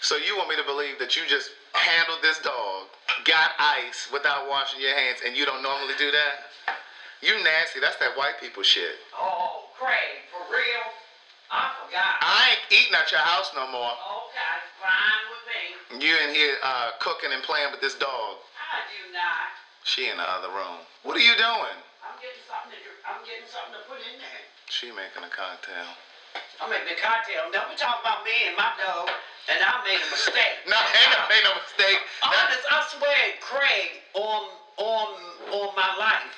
So you want me to believe that you just handled this dog, got ice without washing your hands, and you don't normally do that? You nasty. That's that white people shit. Oh, Craig, for real? I forgot. I ain't eating at your house no more. Okay, fine with me. You in here uh, cooking and playing with this dog. I do not. She in the other room. What are you doing? I'm getting something to I'm getting something to put in there. She making a cocktail. I'm making a cocktail. Don't be talking about me and my dog, and I made a mistake. No, ain't no, ain't no mistake. Honest, I swear, Craig, on on on my life.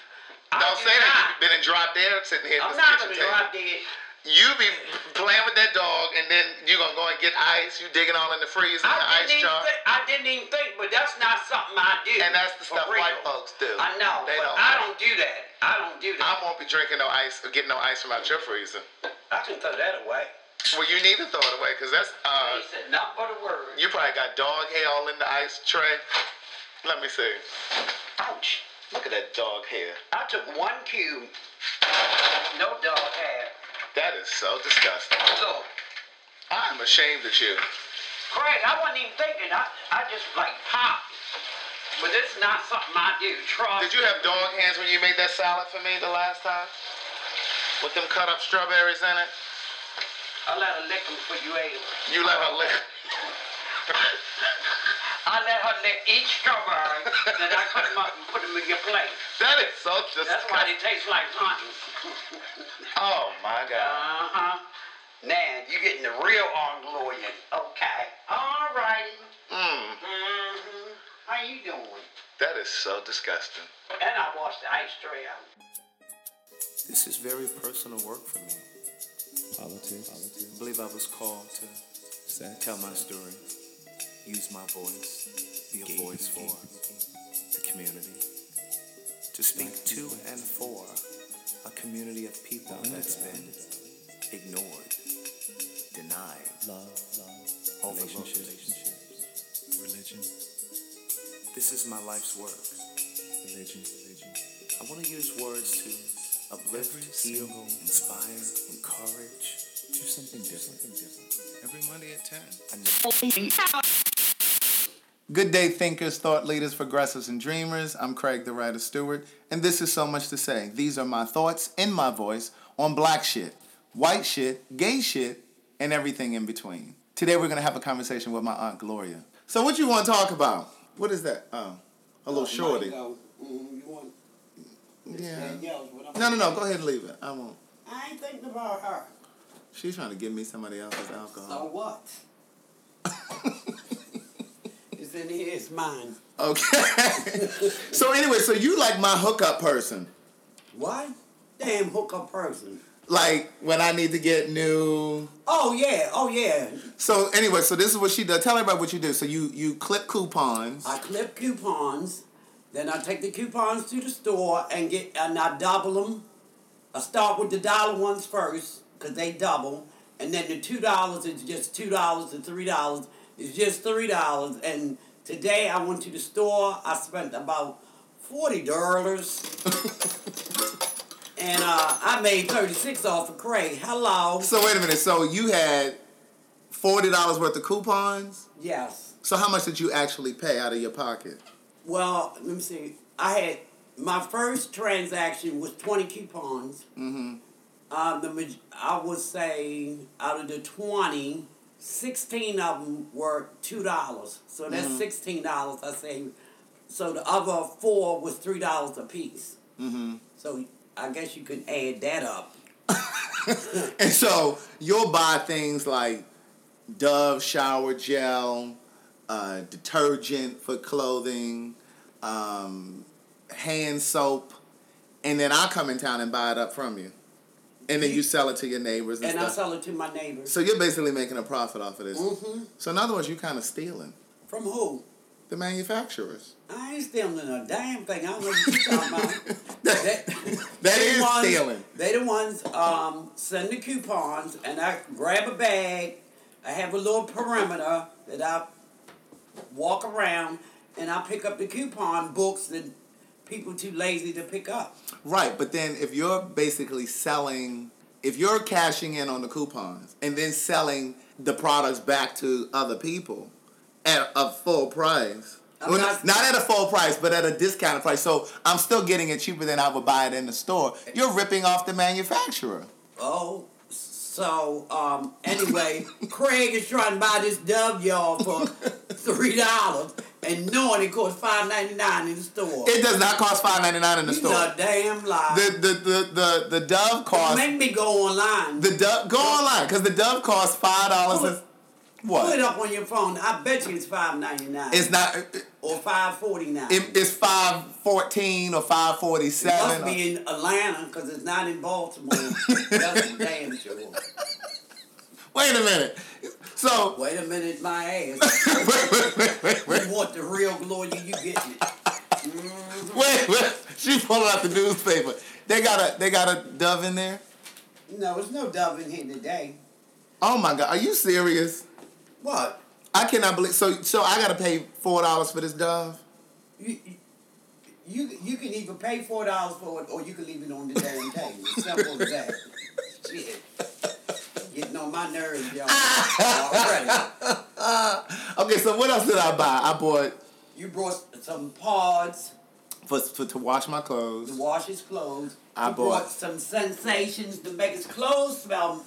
I don't do say that. You've been in drop dead sitting here I'm not gonna drop dead. You be playing with that dog, and then you gonna go and get ice. You digging all in the freezer, in the I ice didn't, even jar, think, I didn't even think, but that's not something I do. and that's the stuff real. white folks do. I know, They but don't. I don't do that. I don't do that. I won't be drinking no ice or getting no ice from out your freezer. I can throw that away. Well, you need to throw it away, cause that's uh, he said not but a word. you probably got dog hair all in the ice tray. Let me see. Ouch. Look at that dog hair. I took one cube. No dog had. That is so disgusting. Look, I'm ashamed of you. Craig, I wasn't even thinking. I, I just like popped. But this is not something I do. Trust Did you have dog hands when you made that salad for me the last time? With them cut up strawberries in it? I let her lick them before you ate them. You let her lick. I let her lick each strawberry, and then I cut them up and put them in your plate. That is so disgusting. That's why they taste like honey. Oh my God. Uh-huh. Now, you getting the real Angloyan. Okay. All righty. Mmm. Mm-hmm. How you doing? That is so disgusting. And I washed the ice tray out. This is very personal work for me. Politics. I believe I was called to Sex. tell my story, use my voice, be a Gay voice for people. the community, to speak to and for a community of people that's been ignored, denied, Love. Love. overlooked. Relationships. Religion. This is my life's work. Religion. Religion. I want to use words to uplift, Every heal, single inspire, encourage. Do something different. Something different. Every Monday at 10. Good day, thinkers, thought leaders, progressives, and dreamers. I'm Craig the Writer Stewart, and this is So Much to Say. These are my thoughts in my voice on black shit, white shit, gay shit, and everything in between. Today we're gonna have a conversation with my aunt Gloria. So what you want to talk about? What is that? Oh, a little shorty. Mango. Mm, you want Yeah. that yells, but I'm- No, no, no. Go ahead and leave it. I won't. I ain't thinking about her. She's trying to give me somebody else's So alcohol. what? it's in here. It's mine. Okay. so anyway, so you like my hookup person? What? Damn hookup person. Like when I need to get new. Oh yeah. Oh yeah. So anyway, so this is what she does. Tell everybody what you do. So you you clip coupons. I clip coupons. Then I take the coupons to the store and get and I double them. I start with the dollar ones first because they double, and then the two dollars is just two dollars and three dollars is just three dollars. And today I went to the store. I spent about forty dollars, and uh, I made thirty six off of Craig. Hello. So wait a minute. So you had forty dollars worth of coupons. Yes. So how much did you actually pay out of your pocket? Well, let me see. I had my first transaction was twenty coupons. Mm-hmm. Um, the I would say out of the 20, 16 of them were two dollars. So that's Mhm. sixteen dollars I saved. So the other four was three dollars a piece. Mm-hmm. So I guess you could add that up. And so you'll buy things like Dove shower gel, uh, detergent for clothing, um, hand soap, and then I come in town and buy it up from you, and then you sell it to your neighbors and, And I sell it to my neighbors. so you're basically making a profit off of this. hmm So in other words, you're kind of stealing From who? the manufacturers. I ain't stealing a damn thing. I don't know what you're talking about. that That- is the ones- stealing. They the ones um, send the coupons, and I grab a bag. I have a little perimeter that I walk around, and I pick up the coupon books that people too lazy to pick up. Right, but then if you're basically selling, if you're cashing in on the coupons and then selling the products back to other people at a full price. Well, not- not at a full price, but at a discounted price. So I'm still getting it cheaper than I would buy it in the store. You're ripping off the manufacturer. Oh, so um, anyway, Craig is trying to buy this dove y'all for three dollars, and knowing it costs five ninety nine in the store. It does not cost five ninety nine in the He's store. a damn lie. The the the the, the dove cost Make me go online. the dove go online because the dove costs five dollars. Put- and Put it up on your phone. I bet you it's five ninety nine. It's not. It, or five forty nine. it's five fourteen or five forty It must seven. be in Atlanta because it's not in Baltimore. That's damn sure. Wait a minute. So Wait a minute, my ass. wait wait wait wait. You want the real glory, you getting it. Wait, wait. She pulled out the newspaper. They got a they got a dove in there. No, there's no dove in here today. Oh my god, are you serious? What? I cannot believe. So so I gotta pay four dollars for this dove. You, you you can either pay four dollars for it or you can leave it on the damn table. It's Simple as that. Shit. Getting on my nerves, y'all. Already. Okay, so what else did I buy? I bought You brought some pods for, for to wash my clothes. to wash his clothes. I you bought- brought some sensations to make his clothes smell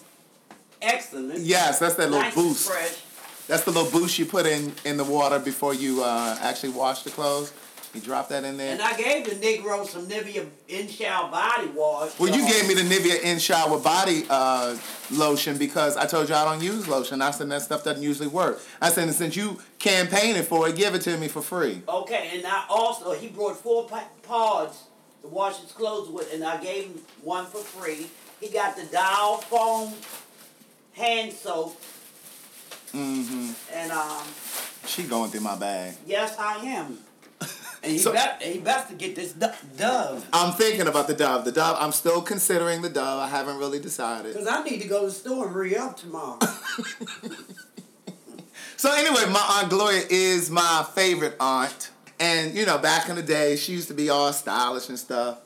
excellent. Yes, that's that little nice and boost. fresh. That's the little boost you put in in the water before you uh, actually wash the clothes. You dropped that in there. And I gave the Negro some Nivea in shower body wash. Well, you y'all. gave me the Nivea in shower body uh, lotion because I told you I don't use lotion. I said that stuff doesn't usually work. I said since you campaigning for it, give it to me for free. Okay, and I also he brought four pods to wash his clothes with, and I gave him one for free. He got the Dial foam hand soap, Mm-hmm. and um, She going through my bag. yes, I am. And he So- bet he best to get this do- Dove, I'm thinking about the Dove. The Dove. I'm still considering the Dove. I haven't really decided. cause I need to go to the store and re up tomorrow. So anyway, my aunt Gloria is my favorite aunt, and you know, back in the day, she used to be all stylish and stuff.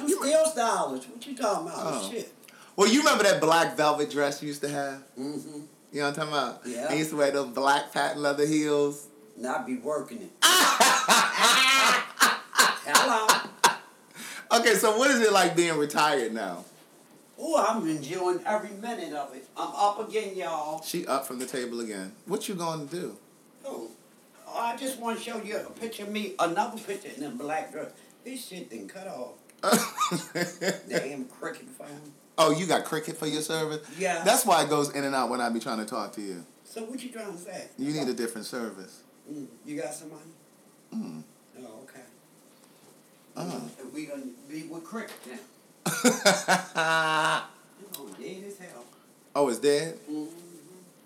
I'm still stylish. What you talking about? Oh. Shit. Well, you remember that black velvet dress you used to have? Mm-hmm. You know what I'm talking about? Yeah. I used to wear those black patent leather heels. Not be working it. Hello. Okay, so what is it like being retired now? Oh, I'm enjoying every minute of it. I'm up again, y'all. She up from the table again. What you going to do? Oh, I just want to show you a picture of me, another picture in a black dress. This shit done cut off. Damn cricket phone. oh, you got cricket for your service? Yeah. That's why it goes in and out when I be trying to talk to you. So what you trying to say? You need a different service. Mm, you got some money? Mm. Uh. We gonna be with cricket now. oh, dead as hell. Oh, it's dead? hmm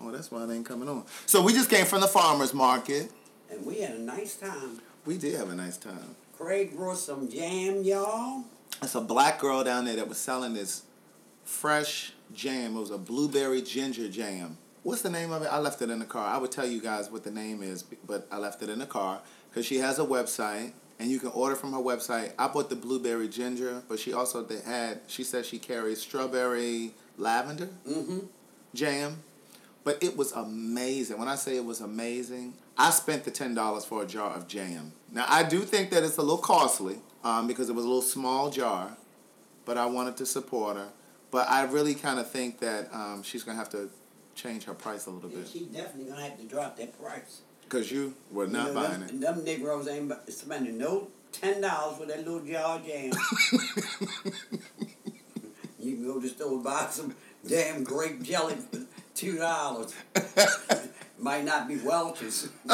Oh, that's why it ain't coming on. So we just came from the farmer's market. And we had a nice time. We did have a nice time. Craig brought some jam, y'all. It's a black girl down there that was selling this fresh jam. It was a blueberry ginger jam. What's the name of it? I left it in the car. I would tell you guys what the name is, but I left it in the car because she has a website and you can order from her website. I bought the blueberry ginger, but she also they had. She said she carries strawberry lavender Mm-hmm. jam, but it was amazing. When I say it was amazing, I spent the ten dollars for a jar of jam. Now I do think that it's a little costly um, because it was a little small jar, but I wanted to support her. But I really kind of think that um, she's gonna have to change her price a little Yeah, bit She's definitely gonna have to drop that price. Because you were not you know, buying them, Them Negroes ain't spending no ten dollars for that little jar of jam. you can go to the store and buy some damn grape jelly for two dollars. Might not be Welch's.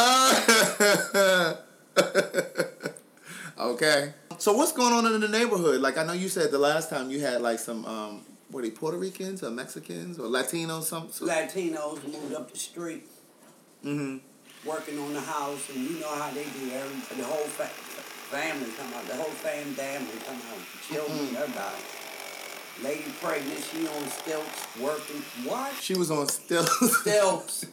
okay. So what's going on in the neighborhood? Like I know you said the last time you had like some um, were they Puerto Ricans or Mexicans or Latinos? Some. some Latinos moved up the street mm-hmm. Working on the house, and you know how they do. Every, the whole fa- family come out. The whole fam family come out. The children, Mm-mm. everybody. Lady pregnant, she on stilts working. What? She was on still stilts.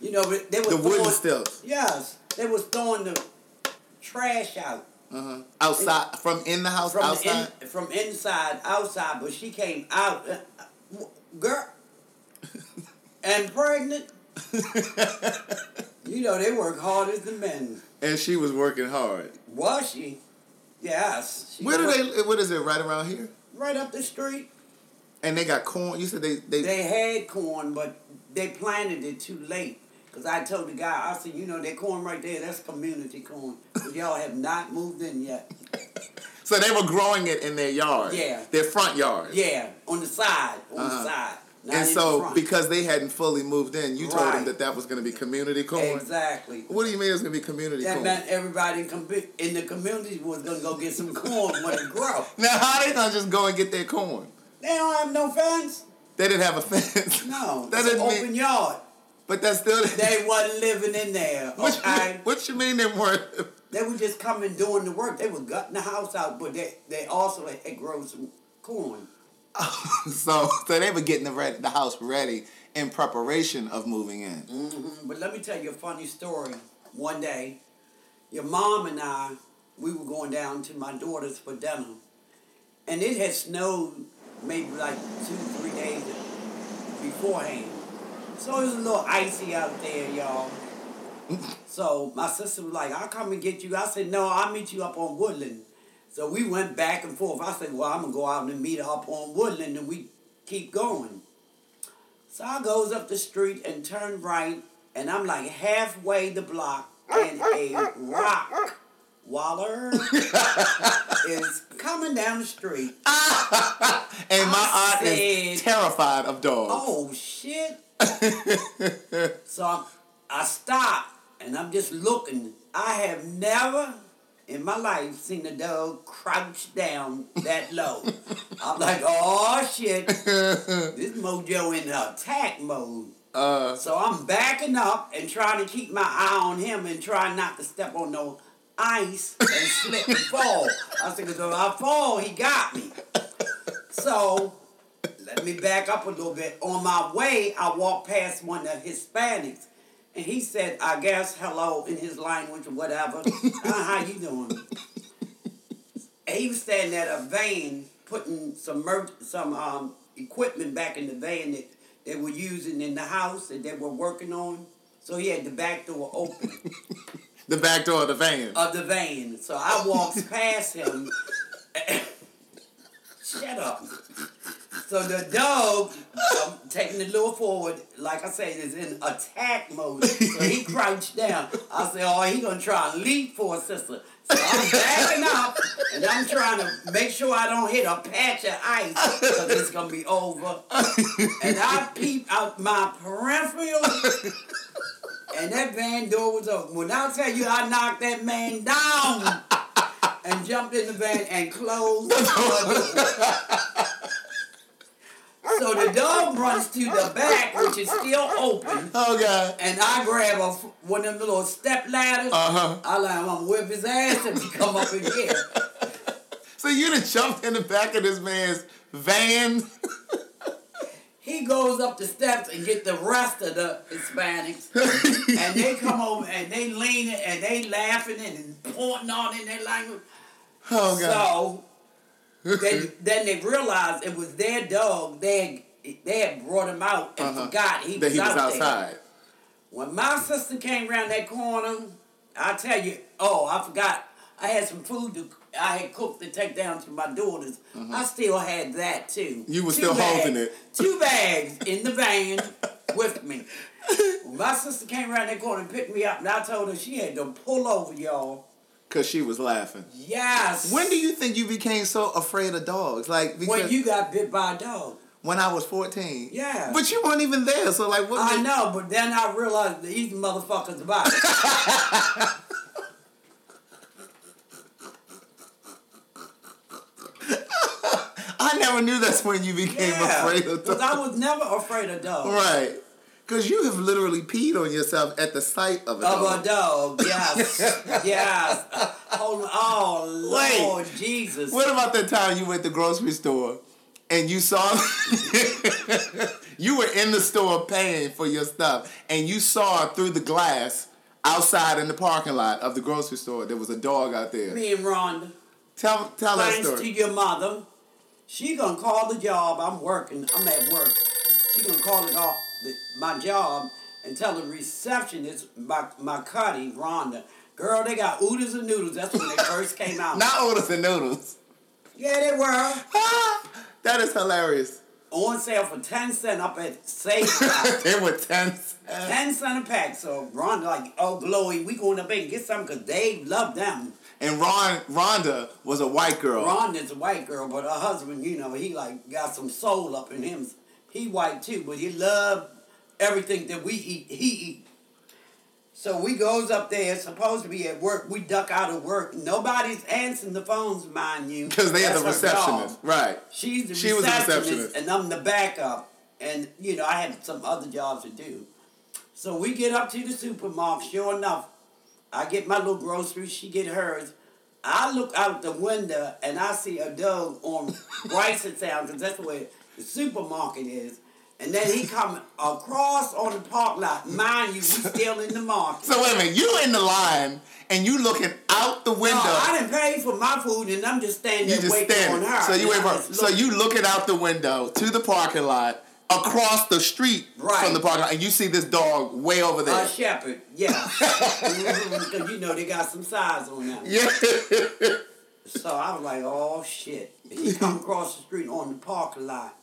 You know, but they was the wooden throwing, stilts. Yes, they was throwing the trash out Uh-huh. Outside from in the house from outside. In, from inside outside. But she came out, uh, uh, girl. and pregnant. you know they work harder than men. and she was working hard. Was she? Yes. She Where do they? What is it? Right around here? Right up the street. And they got corn. You said they they. They had corn, but they planted it too late. Cause I told the guy, I said, you know, that corn right there, that's community corn. But y'all have not moved in yet. so they were growing it in their yard. Yeah. Their front yard. Yeah, on the side, on Uh-huh. the side. Not And so because they hadn't fully moved in, you told them that that was going to be community corn. exactly. What do you mean it's going to be community That corn? meant everybody in, com- in the community was gonna go get some corn when it grow. Now how they gonna just go and get their corn? They don't have no fence. They didn't have a fence. No, that it's an open mean. yard. But that's still. They wasn't living in there. what, Okay, you, what you mean they weren't? they were just coming doing the work. They were gutting the house out, but they they also had grown some corn. so so they were getting the ready, the house ready in preparation of moving in. hmm But let me tell you a funny story. One day, your mom and I, we were going down to my daughter's for dinner, and it had snowed maybe like two, three days beforehand. So it was a little icy out there, y'all. So my sister was like, I'll come and get you. I said, no, I'll meet you up on Woodland. So we went back and forth. I said, well, I'm going to go out and meet her up on Woodland, and we keep going. So I goes up the street and turn right, and I'm like halfway the block, and a rock waller is coming down the street. And my I aunt is terrified of dogs. Oh shit! so I, I stop and I'm just looking. I have never in my life seen a dog crouch down that low. I'm like, oh shit! This mojo in attack mode. Uh, So I'm backing up and trying to keep my eye on him and trying not to step on no ice and slip and fall. I said, if I fall, he got me. So let me back up a little bit. On my way, I walked past one of the Hispanics, and he said, "I guess hello" in his language or whatever. uh, how you doing? And he was standing at a van putting some mer- some um, equipment back in the van that they were using in the house that they were working on. So he had the back door open the back door of the van. of the van. So I walked past him. Shut up. So the dog, um, taking a little forward, like I said, is in attack mode. So he crouched down. I said, oh, he gonna try and leap for a sister. So I'm backing up, and I'm trying to make sure I don't hit a patch of ice, because it's gonna be over. And I peep out my peripheral, and that van door was open. When I tell you I knocked that man down and jumped in the van and closed the door. So the dog runs to the back, which is still open, Oh God. and I grab a, one of them little step ladders. Uh huh. I like, I'm gonna whip his ass if he come up in here. So you done jumped in the back of this man's van. He goes up the steps and get the rest of the Hispanics, and they come over and they leaning and they laughing and pointing on in their language. Oh God. So they, then they realized it was their dog. They had, they had brought him out and Uh-huh. forgot he that was, he was out there. outside. When my sister came around that corner, I tell you, oh, I forgot. I had some food to, I had cooked to take down to my daughters. I still had that too. You were Two still holding it. Two bags in the van with me. When my sister came around that corner and picked me up, and I told her she had to pull over, y'all. Cause she was laughing. Yes. When do you think you became so afraid of dogs? Like because When you got bit by a dog. when I was fourteen. Yeah. But you weren't even there, so like what? I made- know, but then I realized these motherfuckers about it. I never knew that's when you became Yeah, afraid of dogs. Because dogs. I was never afraid of dogs. Right. Because you have literally peed on yourself at the sight of a Of dog. a dog, yes, yes. On, oh Wait. Lord Jesus! What about that time you went to the grocery store and you saw you were in the store paying for your stuff and you saw through the glass outside in the parking lot of the grocery store there was a dog out there. Me and Rhonda, Tell tell that thanks to your mother, she gonna call the job. I'm working. I'm at work. She gonna call the, go- the, my job and tell the receptionist, my, my cutty, Rhonda, girl, they got oodles and noodles. That's when they first came out. Not oodles and noodles. Yeah, they were. that is hilarious. On sale for 10 cents up at Safeway. They were tense. 10 cent a pack. So Rhonda like, oh, Glowy, we going up and get some because they love them. And Ron Rhonda was a white girl. Rhonda's a white girl, but her husband, you know, he like got some soul up in him. He white too, but he love everything that we eat. He eat. So we goes up there, supposed to be at work. We duck out of work. Nobody's answering the phones, mind you. Because they had the receptionist. Right. She's the She was the receptionist, receptionist. and I'm the backup. And you know, I had some other jobs to do. So we get up to the supermarket. Sure enough, I get my little groceries. She get hers. I look out the window and I see a dog on Reisterstown because that's where the supermarket is. And then he come across on the park lot. Mind you, we still in the market. So wait a minute, you in the line and you looking out the window. No, I didn't pay for my food and I'm just standing you there just waiting standing. on her. So you wait for so you looking out the window to the parking lot across the street Right. from the parking lot and you see this dog way over there. A shepherd, yeah. Because you know they got some size on that. yeah. So I was like, oh shit. He come across the street on the parking lot.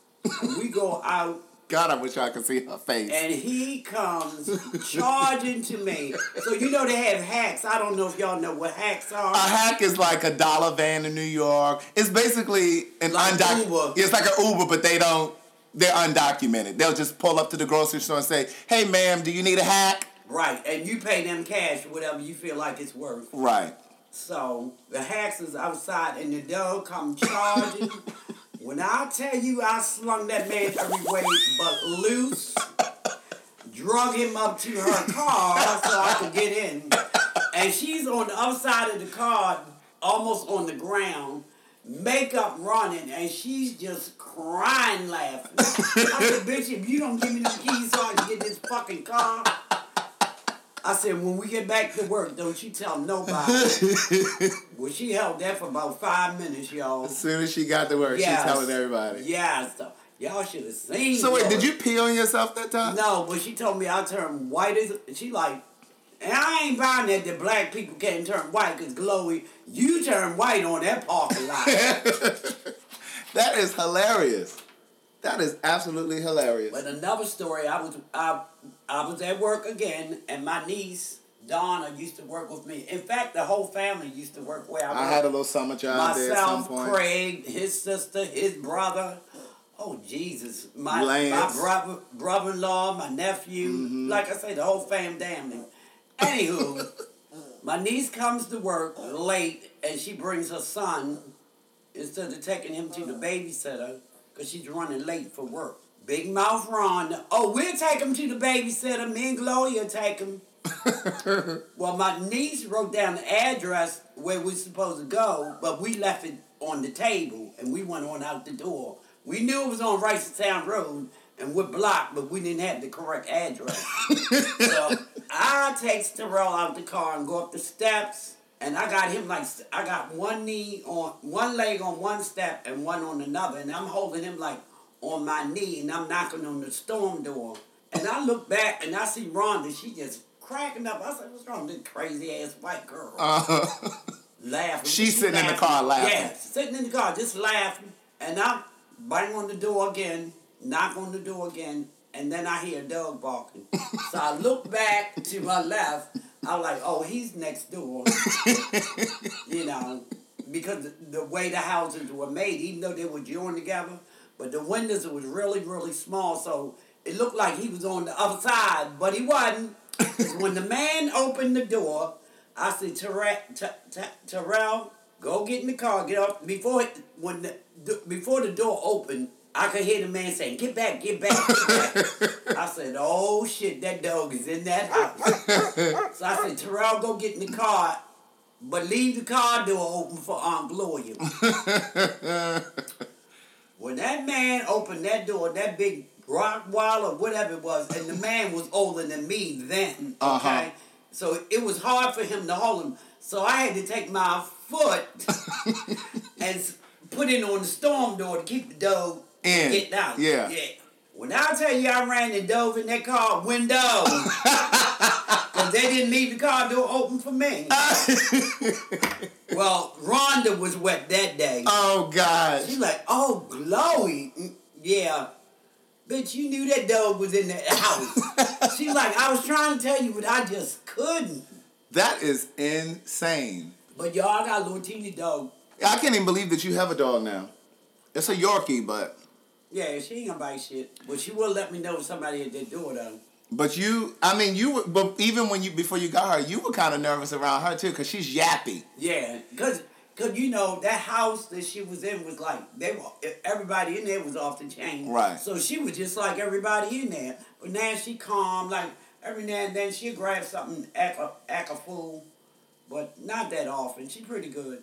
We go out God, I wish I could see her face. and he comes charging to me. So you know they have hacks. I don't know if y'all know what hacks are. A hack is like a dollar van in New York. It's basically an Like undocumented. Uber. It's like an Uber, but they don't. They're undocumented. They'll just pull up to the grocery store and say, "Hey, ma'am, do you need a hack?" Right. And you pay them cash whatever you feel like it's worth. Right. So the hacks is outside and the dog come charging. when I tell you I slung that man every way but loose, drug him up to her car so I could get in. And she's on the other side of the car, almost on the ground, makeup running, and she's just crying laughing. I said, bitch, if you don't give me the keys so I can get this fucking car. I said, when we get back to work, don't you tell nobody. well, she held that for about five minutes, y'all. As soon as she got to work, Yes. she's telling everybody. Yeah, so y'all should have seen. So wait, her. did you pee on yourself that time? No, but she told me I turned white as. She like, and I ain't buying that the black people can't turn white because glowy. You turn white on that parking lot. That is hilarious. That is absolutely hilarious. but another story, I was I I was at work again, and my niece Donna used to work with me. In fact, the whole family used to work where I, was. I had a little summer job there at some point. Craig, his sister, his brother. Oh Jesus, my Lance. Mm-hmm. my brother brother in law, my nephew. Like I say, the whole fam damning. Anywho, my niece comes to work late and she brings her son instead of taking him to the babysitter because she's running late for work. Big mouth Ron. Oh, we'll take him to the babysitter. Me and Gloria take him. Well, my niece wrote down the address where we're supposed to go, but we left it on the table and we went on out the door. We knew it was on Reisterstown Road and we're blocked, but we didn't have the correct address. so I take Terrell out the car and go up the steps, and I got him like I got one knee on one leg on one step and one on another, and I'm holding him like on my knee, and I'm knocking on the storm door. And I look back and I see Rhonda. She just cracking up. I said, "What's wrong with this crazy ass white girl?" Uh, laughing. She's She sitting in the car laughing. Yeah, sitting in the car just laughing. And I bang on the door again, knock on the door again, and then I hear a dog barking. so I look back to my left. I'm like, oh, he's next door. you know, because the way the houses were made, even though they were joined together, but the windows was really, really small, so it looked like he was on the other side, but he wasn't. when the man opened the door, I said, Terrell, T- T- Terrell, go get in the car, get up. Before it, when the, the before the door opened, I could hear the man saying, "Get back, get back." Get back. I said, "Oh shit, that dog is in that house." so I said, Terrell, go get in the car, but leave the car door open for Aunt Gloria. When that man opened that door, that big Rottweiler or whatever it was, and the man was older than me then. Okay, Uh-huh. so it was hard for him to hold him. So I had to take my foot and put it on the storm door to keep the dog In. getting out. Yeah. yeah. When I tell you I ran and dove in that car window, they didn't leave the car door open for me. well, Rhonda was wet that day. oh God. She's like, oh, glowy. Mm, Yeah. Bitch, you knew that dog was in that house. She's like, I was trying to tell you, but I just couldn't. That is insane. But y'all I got a little teeny dog. I can't even believe that you have a dog now. It's a Yorkie, but Yeah, she ain't gonna bite shit. But she will let me know if somebody did do it though. But you, I mean, you. were- But even when you before you got her, you were kind of nervous around her too, cause she's yappy. Yeah, cause, cause you know that house that she was in was like they were everybody in there was off the chain. Right. So she was just like everybody in there. But now she calm. Like every now and then she'll grab something, act a, act a fool, but not that often. She pretty good.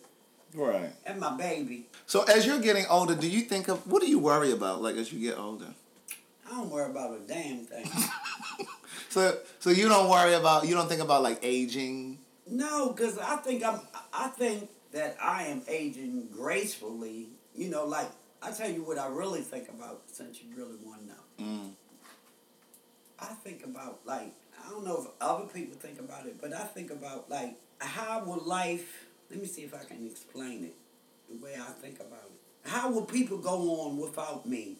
Right. And my baby, So as you're getting older, do you think of what do you worry about? Like as you get older. I don't worry about a damn thing. So so you don't worry about you don't think about like aging. no, cause I think I'm. I think that I am aging gracefully. You know, like I tell you what I really think about since you really want to know. Mm. I think about like I don't know if other people think about it, but I think about like how will life. Let me see if I can explain it the way I think about it. How will people go on without me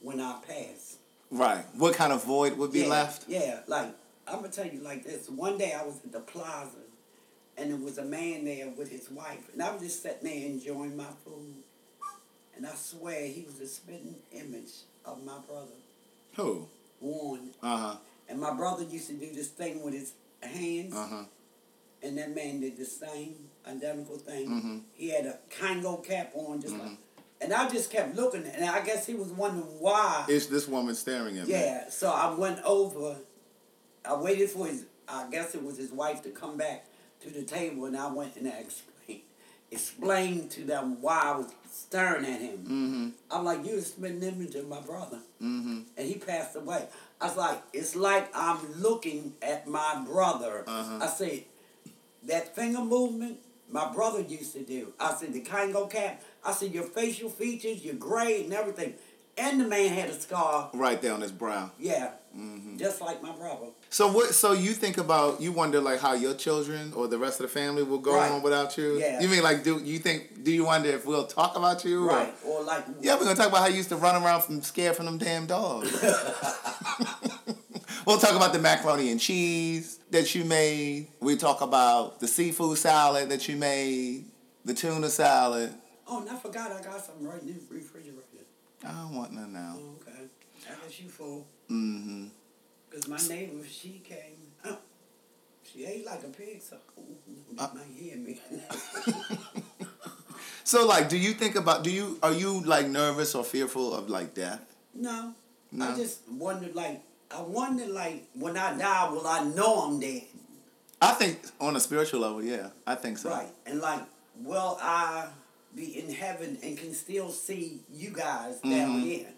when I pass? Right. What kind of void would be yeah, left? Yeah, like I'm gonna tell you like this. One day I was at the plaza, and there was a man there with his wife, and I was just sitting there enjoying my food, and I swear he was a spitting image of my brother Who? Warren. Uh huh. And my brother used to do this thing with his hands, Uh huh. and that man did the same identical thing. Mhm. He had a Kangol cap on, just Mm-hmm. like, and I just kept looking, and I guess he was wondering why. Is this woman staring at me? Yeah, so I went over. I waited for his. I guess it was his wife to come back to the table, and I went and I explained, explained to them why I was staring at him. Mm-hmm. I'm like, you just an image of my brother, Mm-hmm. and he passed away. I was like, it's like I'm looking at my brother. Uh-huh. I said, that finger movement, my brother used to do. I said, the Kangol cap. I see your facial features, your gray and everything. And the man had a scar. Right there on his brow. Yeah, Mm-hmm. just like my brother. So what? So you think about you wonder like how your children or the rest of the family will go Right. on without you? Yeah. You mean like do you think do you wonder if we'll talk about you? or- Right. Or like, Yeah, we're gonna talk about how you used to run around from scared from them damn dogs. we'll talk about the macaroni and cheese that you made. We talk about the seafood salad that you made, the tuna salad. Oh, and I forgot I got something right in the refrigerator. I don't want none now. Oh, okay. I guess you full. Mm-hmm. Because my neighbor, she came. Oh, she ate like a pig, so you Uh. might hear me. So like, do you think about? Do you are you like nervous or fearful of like death? no, No. I just wondered, like, I wondered, like, when I die, will I know I'm dead? I think on a spiritual level, yeah, I think so. Right. And, like, will I be in heaven and can still see you guys down Mhm. here?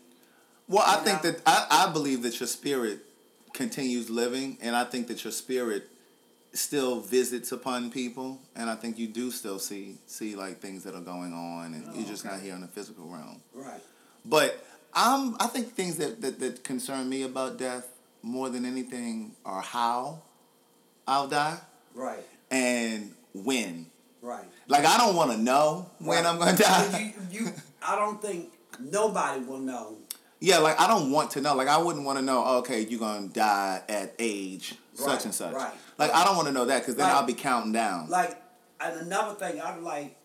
Well, I think that I, I believe that your spirit continues living, and I think that your spirit still visits upon people, and I think you do still see see like things that are going on, and Oh, you're just not here in the physical realm. Right. But I'm I think things that, that that concern me about death more than anything are how I'll die Right. and when. Right. Like I don't want to know when Right. I'm gonna die. you, you, I don't think nobody will know. Yeah, like I don't want to know. Like I wouldn't want to know. oh, Okay, you're gonna die at age such and such. right. Like I don't want to know that because then Right. I'll be counting down. Like, and another thing, I'm like,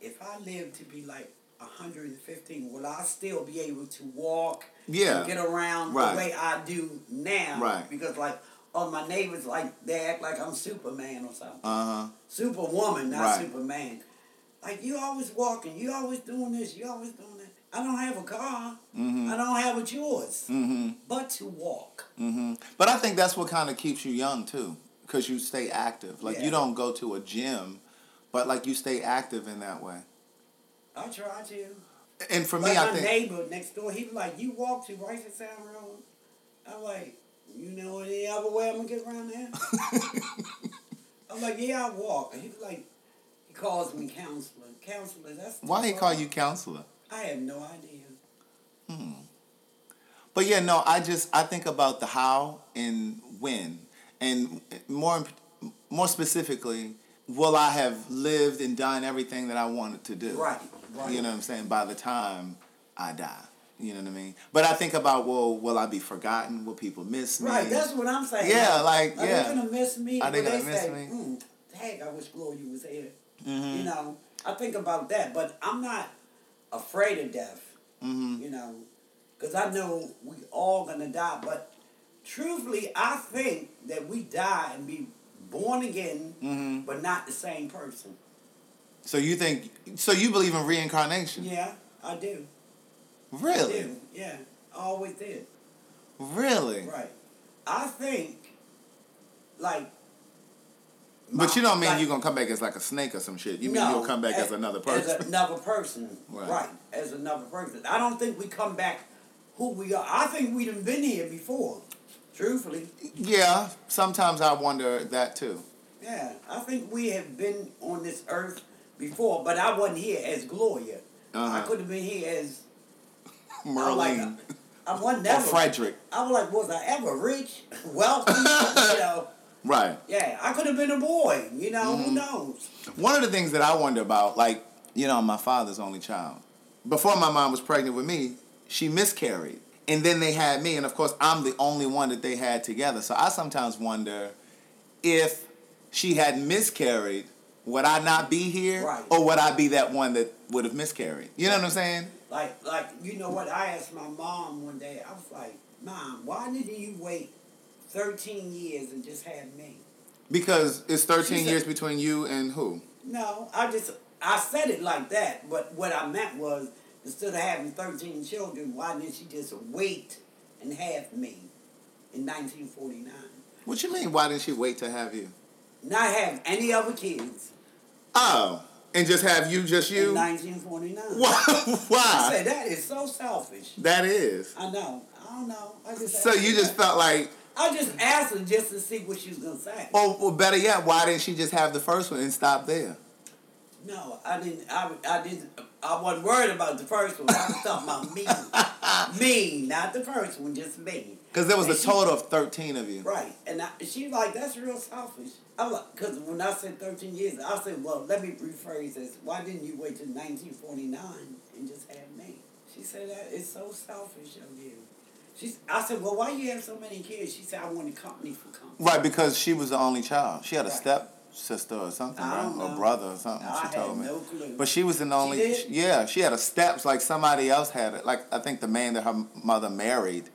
if I live to be like 115, will I still be able to walk Yeah. and get around Right. the way I do now? Right. Because, like, all my neighbors, like, they act like I'm Superman or something. Uh huh. Superwoman, not Right. Superman. Like, you always walking, you always doing this, you always doing that. I don't have a car. Mhm. I don't have what's yours. Mhm. But to walk. Mhm. But I think that's what kind of keeps you young too, because you stay active. Like Yeah. you don't go to a gym, but like you stay active in that way. I try to. And for like me, I my think neighbor next door, he was like, "You walk to Reisterstown Road." I'm like, "You know any other way I'm gonna get around there?" I'm like, "Yeah, I walk." And he was like, he calls me counselor. Counselor, that's why he call you counselor? I have no idea. Hmm. But yeah, no, I just I think about the how and when, and more more specifically, will I have lived and done everything that I wanted to do? Right, right. You know what I'm saying? By the time I die, you know what I mean. But I think about well, will I be forgotten? Will people miss me? Right, that's what I'm saying. Yeah, like, Are yeah. they gonna miss me? Are they Will gonna miss say, me? Mm, dang, I wish Gloria was here. Mm-hmm. You know, I think about that, but I'm not afraid of death. Mm-hmm. You know, because I know we all gonna die. But truthfully, I think that we die and be born again, Mm-hmm. but not the same person. So you think? So you believe in reincarnation? Yeah, I do. Really? Yeah, always did. Really? Right. I think, like. But you don't mean like- you're gonna come back as like a snake or some shit. You mean No, you'll come back as, another person. As another person. Right. right. As another person. I don't think we come back who we are. I think we done been here before. Truthfully. yeah. Sometimes I wonder that too. Yeah. I think we have been on this earth before, but I wasn't here as Gloria. Uh-huh. I could have been here as I Merlin like I wasn't or never Frederick. I was like, was I ever rich? Wealthy? you know. Right. Yeah, I could have been a boy, you know, Mm-hmm. who knows? One of the things that I wonder about, like, you know, my father's only child. Before my mom was pregnant with me, she miscarried. And then they had me, and of course, I'm the only one that they had together. So I sometimes wonder if she had miscarried, would I not be here? Right. Or would I be that one that would have miscarried? You know what I'm saying? Like, like you know what? I asked my mom one day. I was like, "Mom, why didn't you wait thirteen years and just have me?" Because it's 13 said- years between you and who? No, I just I said it like that, but what I meant was instead of having thirteen children, why didn't she just wait and have me in nineteen forty nine? What you mean? Why didn't she wait to have you? Not have any other kids Oh, and just have you, just in you? nineteen forty nine. Why? Why? I said that is so selfish. That is. I know. I don't know. I just So you just that. felt like, I just asked her just to see what she was gonna say. Oh, or, or better yet, why didn't she just have the first one and stop there? No, I didn't. I, I didn't. I wasn't worried about the first one. I was talking about me, me, not the first one, just me. Because there was And a she- total of 13 of you. Right, and I, she like that's real selfish. I'm like, because when I said thirteen years, I said, well, let me rephrase this. Why didn't you wait till nineteen forty nine and just have me? She said that it's so selfish of you. She's. I said, well, why you have so many kids? She said, I wanted company for company. Right, because she was the only child. She had a Right. step sister or something, right? Or brother or something, I she had told me. no clue. But she was the only, did? yeah, she had a steps like somebody else had it. Like, I think the man that her mother married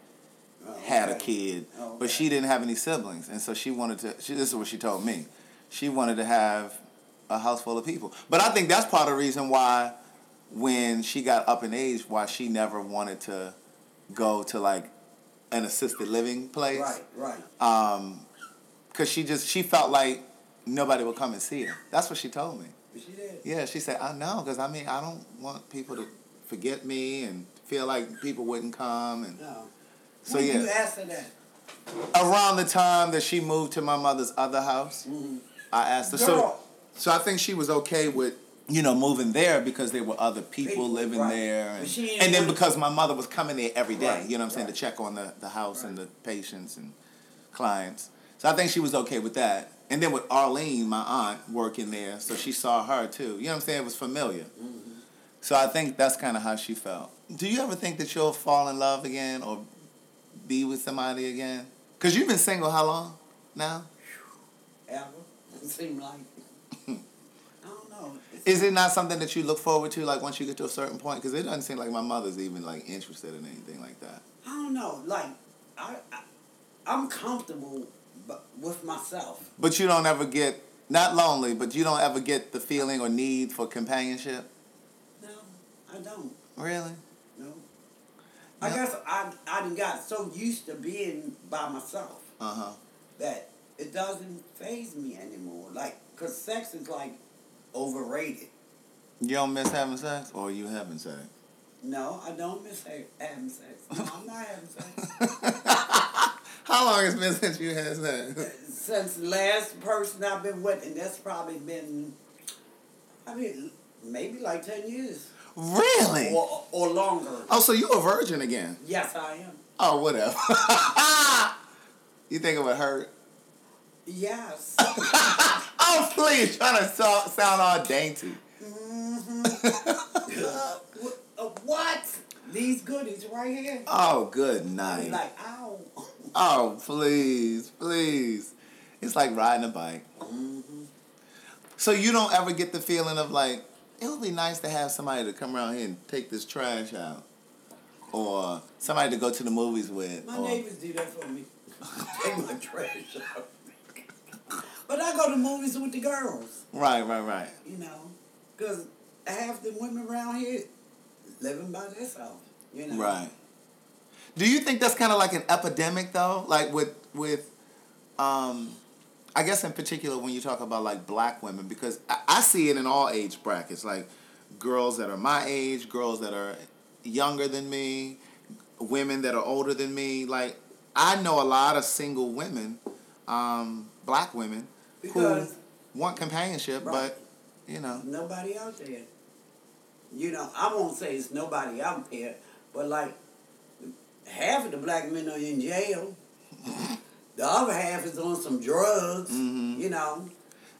had a kid, Oh, but she didn't have any siblings, and so she wanted to. She, this is what she told me. She wanted to have a house full of people, but I think that's part of the reason why, when she got up in age, why she never wanted to go to like an assisted living place, Right, right. Um, cause she just she felt like nobody would come and see her. That's what she told me. But she did. Yeah, she said, I know, cause I mean I don't want people to forget me and feel like people wouldn't come and No. So when yeah. you asked her that? around the time that she moved to my mother's other house, I asked her. So, Girl. so I think she was okay with you know moving there because there were other people, People, living right. there, and, and then because my mother was coming there every day. Right, You know what I'm saying right. to check on the the house and the patients and clients. So I think she was okay with that. And then with Arlene, my aunt, working there, so she saw her too. You know what I'm saying? It was familiar. Mm-hmm. So I think that's kind of how she felt. Do you ever think that you'll fall in love again or be with somebody again? Cause you've been single how long now? Ever? It seemed like. I don't know. It's- Is it not something that you look forward to, like once you get to a certain point? Because it doesn't seem like my mother's even like interested in anything like that. I don't know. Like, I, I I'm comfortable, but with myself. But you don't ever get not lonely, but you don't ever get the feeling or need for companionship. No, I don't. Really? I guess I I done got so used to being by myself Uh huh. that it doesn't phase me anymore. Like, cause sex is like overrated. You don't miss having sex, or you having sex? No, I don't miss ha- having sex. No, I'm not having sex. How long has it been since you had sex? Since the last person I've been with, and that's probably been, I mean, maybe like ten years Really? or or longer. Oh, so you a virgin again? Yes, I am. Oh, whatever. you think it would hurt? Yes. Oh, please, trying to so- sound all dainty. Wh- uh, what? These goodies right here. Oh, good night. like, ow. Oh, please, please. It's like riding a bike. Mm-hmm. So you don't ever get the feeling of like, it would be nice to have somebody to come around here and take this trash out. Or somebody to go to the movies with. My or, neighbors do that for me. Take my trash out. But I go to movies with the girls, Right, right, right. you know, because half the women around here living by themselves, you know. Right. Do you think that's kind of like an epidemic though? Like with with, um, I guess in particular when you talk about like black women, because I, I see it in all age brackets, like girls that are my age, girls that are younger than me, women that are older than me. Like I know a lot of single women, um, black women, Because who want companionship, Right. but you know, nobody out there. You know, I won't say it's nobody out there, but like half of the black men are in jail. The other half is on some drugs. Mm-hmm. You know.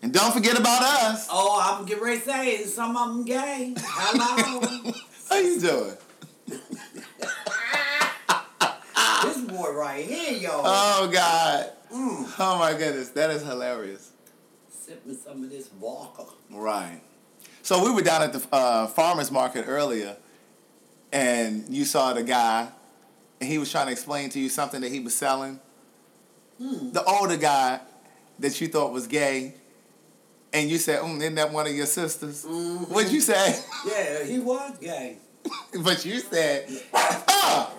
and don't forget about us. Oh, I'm getting ready to say some of them gay. Hello. How you doing? this boy right here, y'all. Oh God. Mm. Oh my goodness, that is hilarious. Sipping some of this vodka. Right. So we were down at the uh, farmers market earlier, and you saw the guy, and he was trying to explain to you something that he was selling. The older guy that you thought was gay, and you said, mm, "Isn't that one of your sisters?" What'd you say? Yeah, he was gay. but you said, "Ah,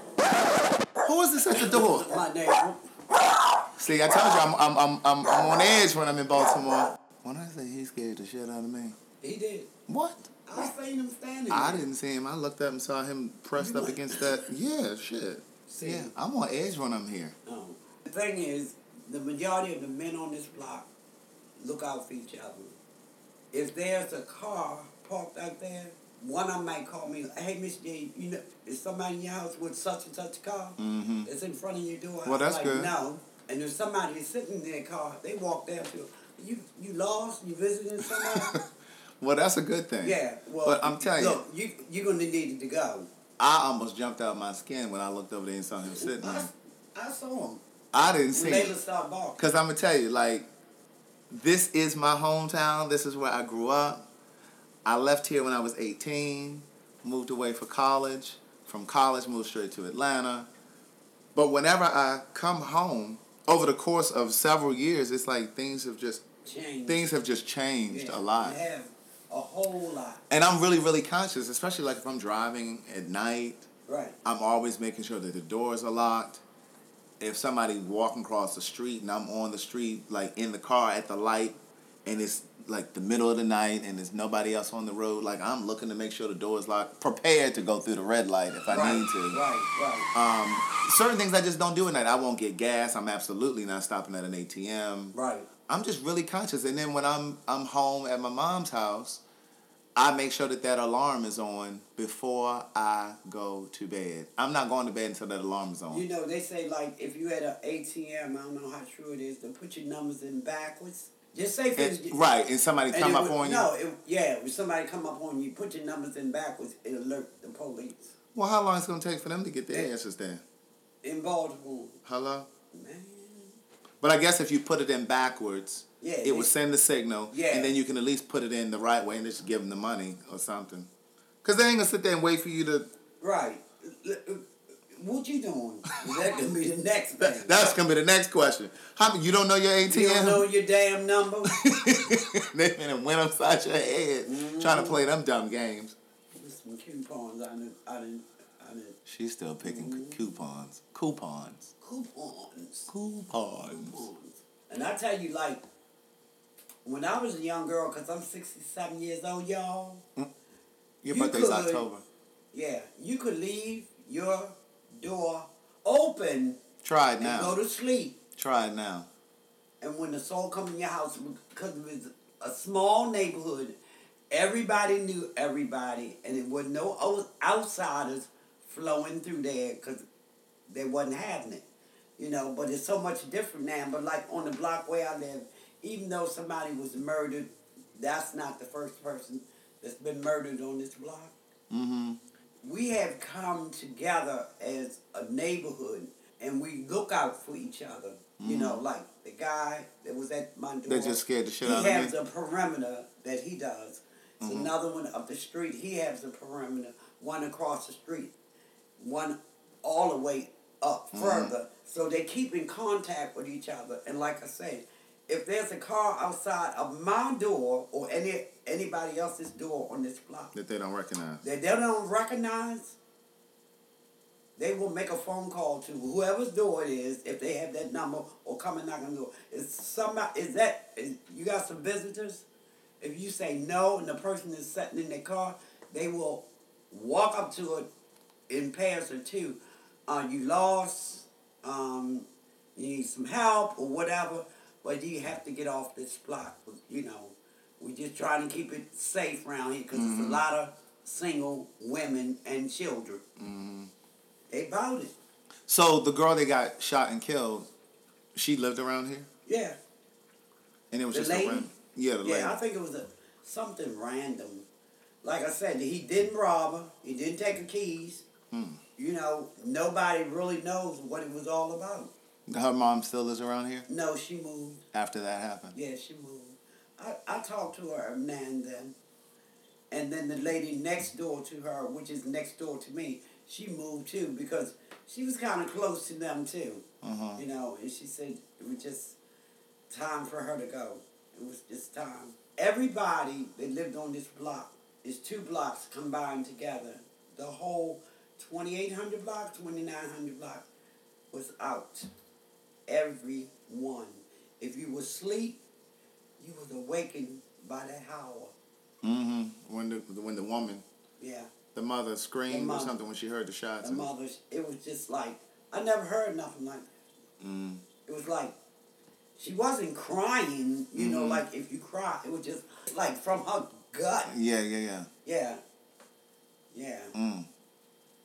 who was this at the door?" My neighbor. See, I told you I'm I'm I'm I'm, I'm on edge when I'm in Baltimore. When I say he scared the shit out of me, He did. what? I seen him standing I there. didn't see him. I looked up and saw him pressed up against that. Yeah, shit. See? Yeah, I'm on edge when I'm here. No. The thing is, the majority of the men on this block look out for each other. If there's a car parked out there, one of them might call me, hey, Miss J, you know, is somebody in your house with such and such a car? Mm-hmm. It's in front of your door. Well, that's like, good. No. And if somebody is sitting in their car, they walk down to you. You lost? You visiting somebody? Well, that's a good thing. yeah. Well, But I'm telling you- look, you, you're gonna need to go. I almost jumped out of my skin when I looked over there and saw him sitting I, there. I saw him I didn't see Layla him. started barking. Because I'm going to tell you, like, this is my hometown. This is where I grew up. I left here when I was 18, moved away for college. From college, moved straight to Atlanta. But whenever I come home, over the course of several years, it's like things have just Changed. things have just changed Yeah, a lot. they have a whole lot. And I'm really, really conscious, especially like if I'm driving at night. Right. I'm always making sure that the doors are locked. If somebody walking across the street and I'm on the street, like in the car at the light, and it's like the middle of the night and there's nobody else on the road, like I'm looking to make sure the door is locked, prepared to go through the red light if I right. need to. Right. Right. Um, certain things I just don't do at night. I won't get gas. I'm absolutely not stopping at an ATM. Right. I'm just really conscious. And then when I'm I'm home at my mom's house, I make sure that that alarm is on before I go to bed. I'm not going to bed until that alarm is on. You know, they say like if you had an ATM, I don't know how true it is, to put your numbers in backwards. Just say for And- right, and somebody and come up would- on you. No, it, yeah, if somebody come up on you, put your numbers in backwards, it alert the police. Well, how long is it going to take for them to get their answers there? In Baltimore, Hello? man. But I guess if you put it in backwards, Yeah, it they- will send the signal, Yeah. and then you can at least put it in the right way and just give them the money or something. Because they ain't going to sit there and wait for you to... Right. What you doing? That could be the next thing. That's going to be the next question. How You don't know your ATM? you don't know your damn number. they finna went upside your head mm-hmm. trying to play them dumb games. Some coupons I didn't, I didn't, I didn't. She's still picking mm-hmm. coupons. Coupons. Coupons. Coupons. Coupons. And I tell you, like, when I was a young girl, because I'm 67 years old, y'all, hmm? Your You birthday's could- October. yeah, you could leave your door open Try it and go to sleep. Try it now. And when the soul come in your house, because it was a small neighborhood, everybody knew everybody, and it was no outsiders flowing through there. Because they wasn't having it. You know, but it's so much different now. But like on the block where I live, even though somebody was murdered, that's not the first person that's been murdered on this block. Mm-hmm. We have come together as a neighborhood and we look out for each other. You mm-hmm. know, like the guy that was at my door. They just scared the shit out of me. He has a perimeter that he does. It's mm-hmm. another one up the street. He has a perimeter. One across the street. One all the way up mm-hmm. further. So they keep in contact with each other. And like I say, if there's a car outside of my door or any anybody else's door on this block That they don't recognize. that they don't recognize, they will make a phone call to whoever's door it is if they have that number or come and knock on the door. Is somebody is that is, you got some visitors? If you say no and the person is sitting in their car, they will walk up to it in pairs or two. Uh, you lost, um, you need some help or whatever, but you have to get off this block. You know, we just trying to keep it safe around here because there's a lot of single women and children. They bout it. So the girl that got shot and killed, she lived around here, Yeah. and it was The just lady? a random. Yeah, the lady. Yeah, I think it was a something random. Like I said, he didn't rob her. He didn't take her keys. Hmm. You know, nobody really knows what it was all about. Her mom still lives around here No, she moved. after that happened. Yeah, she moved. I, I talked to her now and then. And then the lady next door to her, which is next door to me, she moved too because she was kind of close to them too. Uh-huh. You know, and she said it was just time for her to go. It was just time. Everybody that lived on this block is two blocks combined together. The whole 2800 block, 2900 block was out. Everyone. If you was asleep, you was awakened by that howl. Mm-hmm. When the when the woman, Yeah. the mother screamed The or something when she heard the shots. The mothers, it was just like, I never heard nothing like that. Mm. It was like, she wasn't crying, you know, Mhm. like if you cry, it was just like from her gut. Yeah, yeah, yeah. Yeah. Yeah. Mm.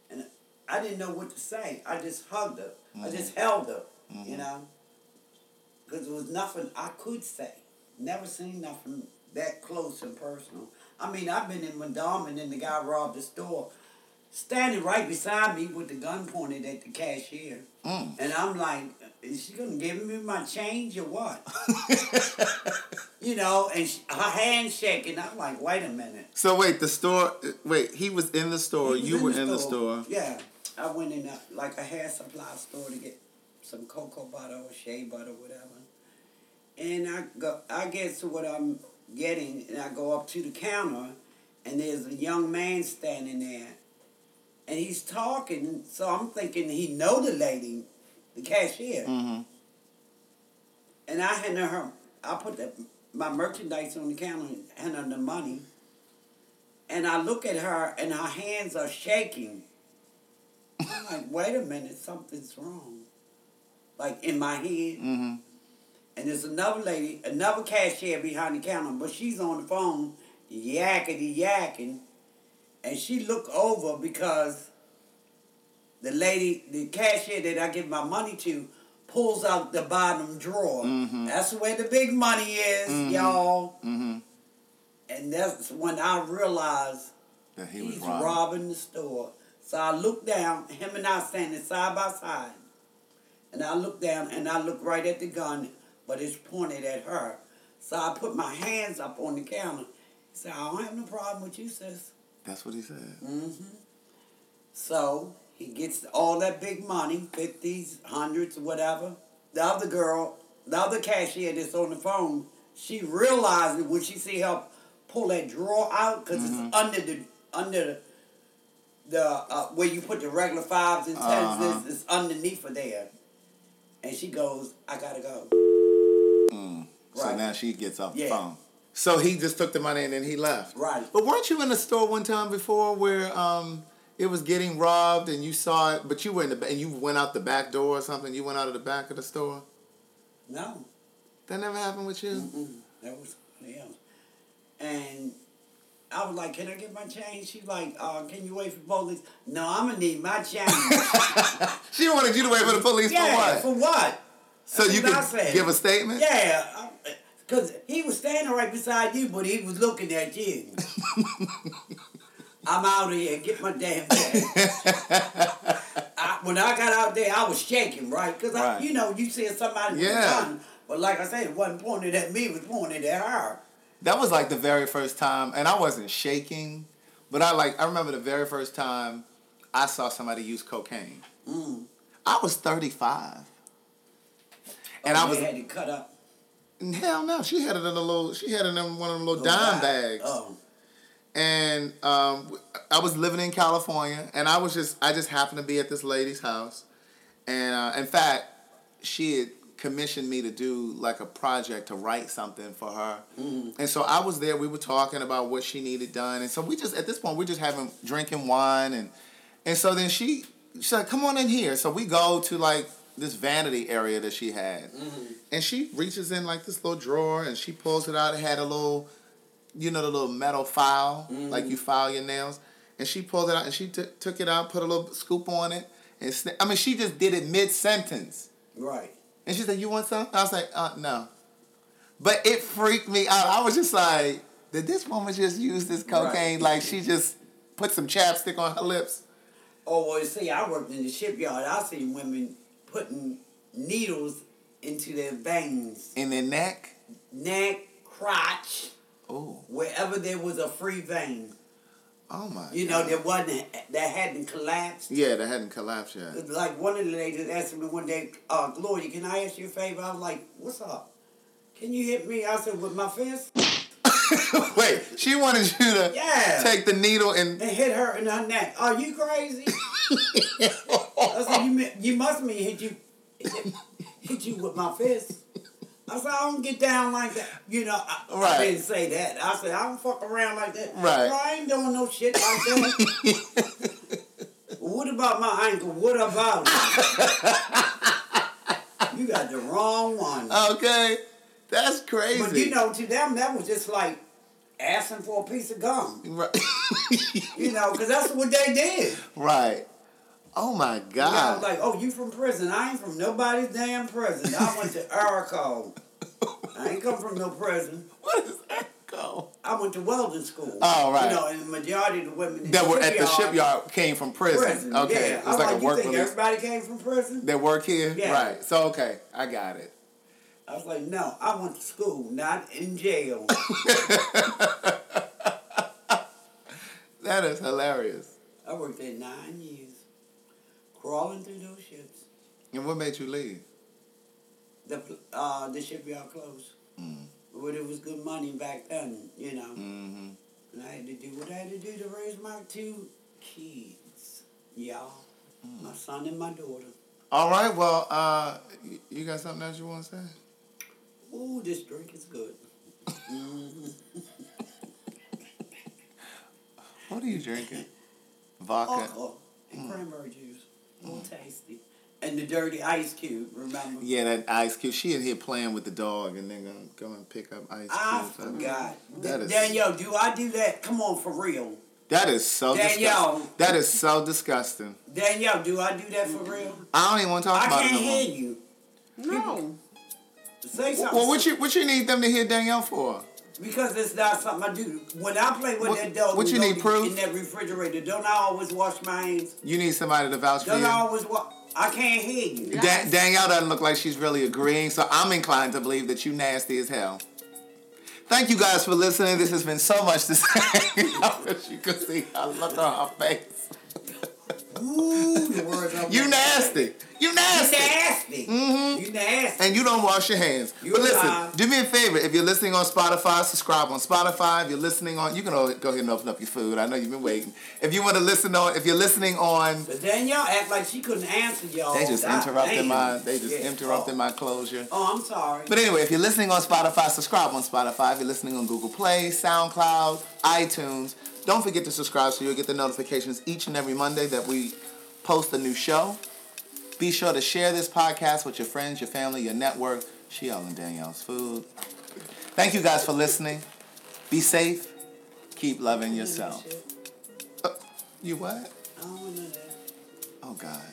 And I didn't know what to say. I just hugged her. I Mhm. just held her, you Mhm. know? Because there was nothing I could say. Never seen nothing that close and personal. I mean, I've been in Mondawmin and then the guy robbed the store, standing right beside me with the gun pointed at the cashier. Mm. And I'm like, is she gonna give me my change or what? you know, and she, her hand shaking. I'm like, wait a minute. So wait, the store. Wait, he was in the store. You were in the store. Yeah, I went in a, like a hair supply store to get some cocoa butter or shea butter, whatever. And I go, I get to what I'm getting, and I go up to the counter, and there's a young man standing there, and he's talking. So I'm thinking he know the lady, the cashier, Mm-hmm. and I hand her, I put the, my merchandise on the counter and hand her the money. And I look at her and her hands are shaking. I'm like, wait a minute, something's wrong. Like in my head. Mm-hmm. And there's another lady, another cashier behind the counter, but she's on the phone, yakety yakking. And she looked over because the lady, the cashier that I give my money to, pulls out the bottom drawer. Mhm. That's where the big money is, Mhm. y'all. Mm-hmm. And that's when I realized That he was he's robbing. robbing the store. So I look down, him and I standing side by side. And I look down and I look right at the gun, but it's pointed at her. So I put my hands up on the counter. He said, I don't have no problem with you, sis. That's what he said. hmm So he gets all that big money, fifties, hundreds, whatever. The other girl, the other cashier that's on the phone, she realized it when she see her pull that drawer out because Mhm. it's under the under the, the uh, where you put the regular fives and 10s Uh-huh. it's, it's underneath her there. And she goes, I gotta go. Mm. So Right. now she gets off the Yeah. phone. So he just took the money and then he left. Right. But weren't you in a store one time before where um it was getting robbed and you saw it, but you were in the and you went out the back door or something? You went out of the back of the store. No. That never happened with you. Mm-mm. That was else. And I was like, "Can I get my change?" She like, uh, "Can you wait for police?" No, I'm gonna need my change. She wanted you to wait for the police yeah, for what? for what? so you That's I could said. give a statement? Yeah, because he was standing right beside you, but he was looking at you. I'm out of here. Get my damn bag. I, when I got out there, I was shaking, right? Because Right. you know, you see somebody Yeah. gun, but like I said, it wasn't pointed at me; it was pointed at her. That was like the very first time, and I wasn't shaking, but I like I remember the very first time I saw somebody use cocaine. Mm. I was thirty five, and Oh, I they was had it cut up. hell no. She had it in a little. She had it in one of them little Little dime bag. bags, Oh, and um, I was living in California, and I was just I just happened to be at this lady's house, and uh, in fact, she had commissioned me to do like a project to write something for her. Mm-hmm. And so I was there. We were talking about what she needed done, and so we just at this point we're just having drinking wine, and and so then she she's like, "Come on in here." So we go to like this vanity area that she had, mm-hmm. and she reaches in like this little drawer, and she pulls it out. It had a little, you know, the little metal file mm-hmm. like you file your nails, and she pulled it out and she t- took it out, put a little scoop on it, and sna- I mean she just did it mid sentence. right. And she said, "You want some?" I was like, "Uh, no." But it freaked me out. I was just like, "Did this woman just use this cocaine? Right. Like she just put some chapstick on her lips?" Oh well, see, I worked in the shipyard. I seen women putting needles into their veins, In their neck. neck, crotch, Oh, wherever there was a free vein. Oh my. You know, God. there wasn't that hadn't collapsed. Yeah, that hadn't collapsed yet. Like one of the ladies asked me one day, uh, Gloria, can I ask you a favor? I was like, what's up? Can you hit me? I said, with my fist? Wait, she wanted you to Yeah. take the needle and. And hit her in her neck. Are you crazy? I said, you, you must mean hit you, hit you with my fist. I said, I don't get down like that. You know, I, Right. I didn't say that. I said, I don't fuck around like that. Right. I ain't doing no shit like that. what about my ankle? What about it? you got the wrong one. okay, that's crazy. but you know, to them, that was just like asking for a piece of gum. Right. You know, because that's what they did. right. Oh my Yeah, I God. was like, oh, you from prison? I ain't from nobody's damn prison. I went to Araco. I ain't come from no prison. what is Echo? I went to welding school. Oh, right. You know, and the majority of the women That the were at the shipyard- came from prison. Prison. Okay, Yeah. it's I was like, like, a you work think release. everybody came from prison? They work here, Yeah. right? So okay, I got it. I was like, no, I went to school, not in jail. That is hilarious. I worked there nine years, crawling through those ships. And what made you leave? The uh, the shipyard closed. Mm. But it was good money back then, you know. Mm-hmm. And I had to do what I had to do to raise my two kids. Y'all. Mm. My son and my daughter. All right. Well, uh, you got something else you want to say? Ooh, this drink is good. What are you drinking? Vodka. Alcohol and cranberry juice. Real tasty. And the dirty ice cube, remember? Yeah, that Ice Cube. She in here playing with the dog, and then gonna go and pick up Ice cubes. I forgot. That is- Danielle, do I do that? Come on, for real. That is so Danielle. disgusting. That is so disgusting. Danielle, do I do that for real? I don't even want to talk I about can't it no more. hear you. No. Say something. Well, what you what you need them to hear Danielle for? Because it's not something I do. When I play with What- that dog, what and you need proof? in that refrigerator. Don't I always wash my hands? You need somebody to vouch for you. Don't you. I always wash? I can't hear you. Yeah. Da- Danielle doesn't look like she's really agreeing, so I'm inclined to believe that you nasty as hell. Thank you guys for listening. This has been so much to say. I wish you could see her look on her face. Ooh, the words I'm You nasty. You You nasty. nasty. Mhm. You nasty. And you don't wash your hands. You but listen, lie. do me a favor. If you're listening on Spotify, subscribe on Spotify. If you're listening on, you can go ahead and open up your food. I know you've been waiting. If you want to listen on, if you're listening on, But Danielle act like she couldn't answer y'all. they just interrupted damn. my, they just Yeah. interrupted oh. my closure. Oh, I'm sorry. But anyway, if you're listening on Spotify, subscribe on Spotify. If you're listening on Google Play, SoundCloud, iTunes, don't forget to subscribe so you'll get the notifications each and every Monday that we post a new show. Be sure to share this podcast with your friends, your family, your network. She all and Danielle's food. Thank you guys for listening. Be safe. keep loving I don't know yourself. shit. Uh, you what? I don't know that. Oh God.